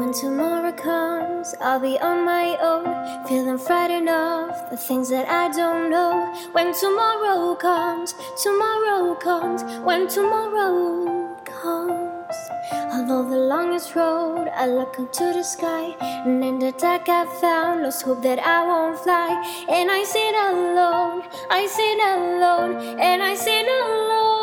When tomorrow comes, I'll be on my own, feeling frightened of the things that I don't know. When tomorrow comes, tomorrow comes, when tomorrow comes. Although the longest road, I look up to the sky, and in the dark I found lost hope that I won't fly. And I sit alone, I sit alone, and I sit alone.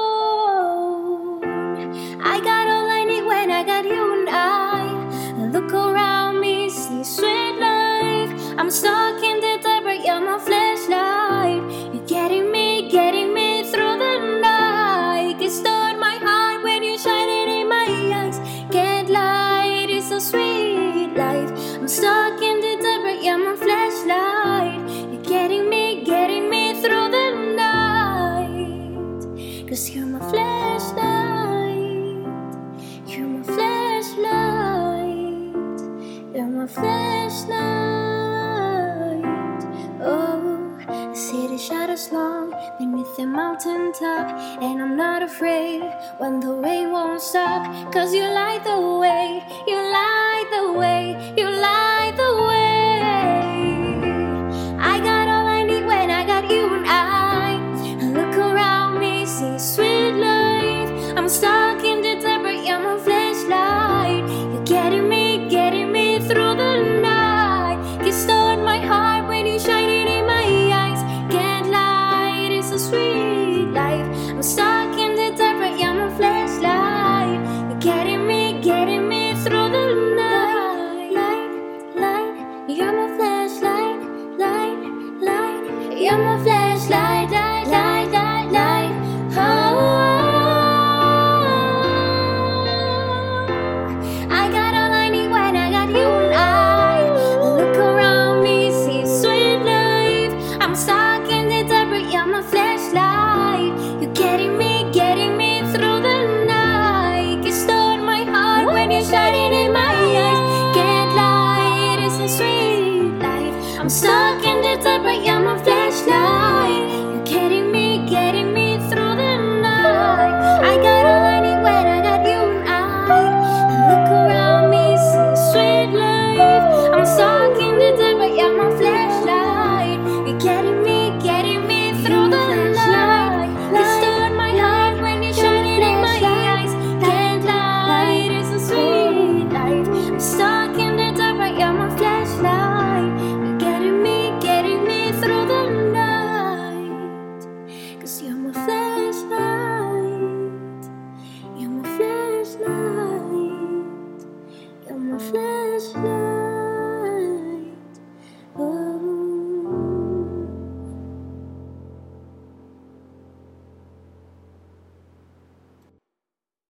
I'm stuck in the dark, but you're my flashlight. You're getting me, getting me through the night. It start my heart when you shine it in my eyes. Can't lie, it is so sweet life. I'm stuck long beneath the mountain top. And I'm not afraid when the rain won't stop. Cause you light the way, you light the way, you light I'm stuck Cause you're my flashlight. You're my flashlight. You're my flashlight.